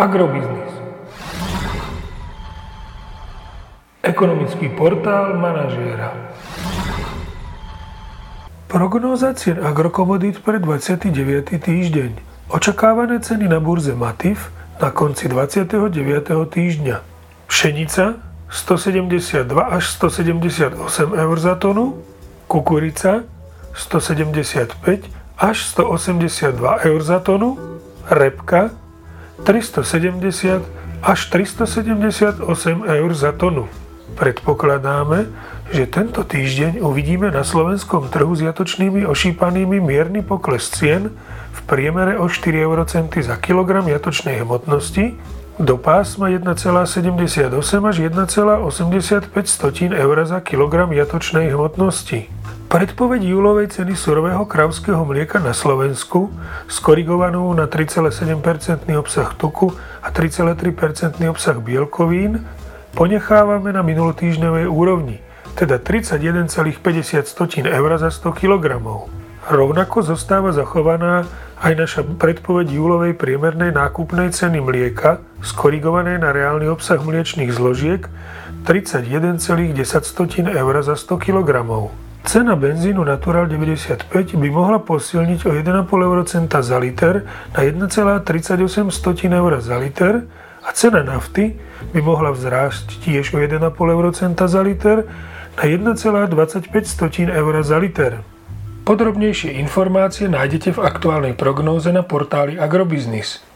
Agrobiznis. Ekonomický portál manažéra. Prognóza cien agrokomodít pre 29. týždeň. Očakávané ceny na burze Matif na konci 29. týždňa. Pšenica 172 až 178 eur za tonu, kukurica 175 až 182 eur za tonu, repka 370 až 378 eur za tonu. Predpokladáme, že tento týždeň uvidíme na slovenskom trhu s jatočnými ošípanými mierny pokles cien v priemere o 4 eurocenty za kilogram jatočnej hmotnosti do pásma 1,78 až 1,85 eur za kilogram jatočnej hmotnosti. Predpoveď júlovej ceny surového kravského mlieka na Slovensku, skorigovanú na 3,7% obsah tuku a 3,3% obsah bielkovín, ponechávame na minulotýždňovej úrovni, teda 31,50 eur za 100 kg. Rovnako zostáva zachovaná aj naša predpoveď júlovej priemernej nákupnej ceny mlieka, skorigované na reálny obsah mliečných zložiek 31,10 eur za 100 kg. Cena benzínu Natural 95 by mohla posilniť o 1,5 eurocenta za liter na 1,38 eur za liter a cena nafty by mohla vzrásť tiež o 1,5 eurocenta za liter na 1,25 eur za liter. Podrobnejšie informácie nájdete v aktuálnej prognóze na portáli Agrobiznis.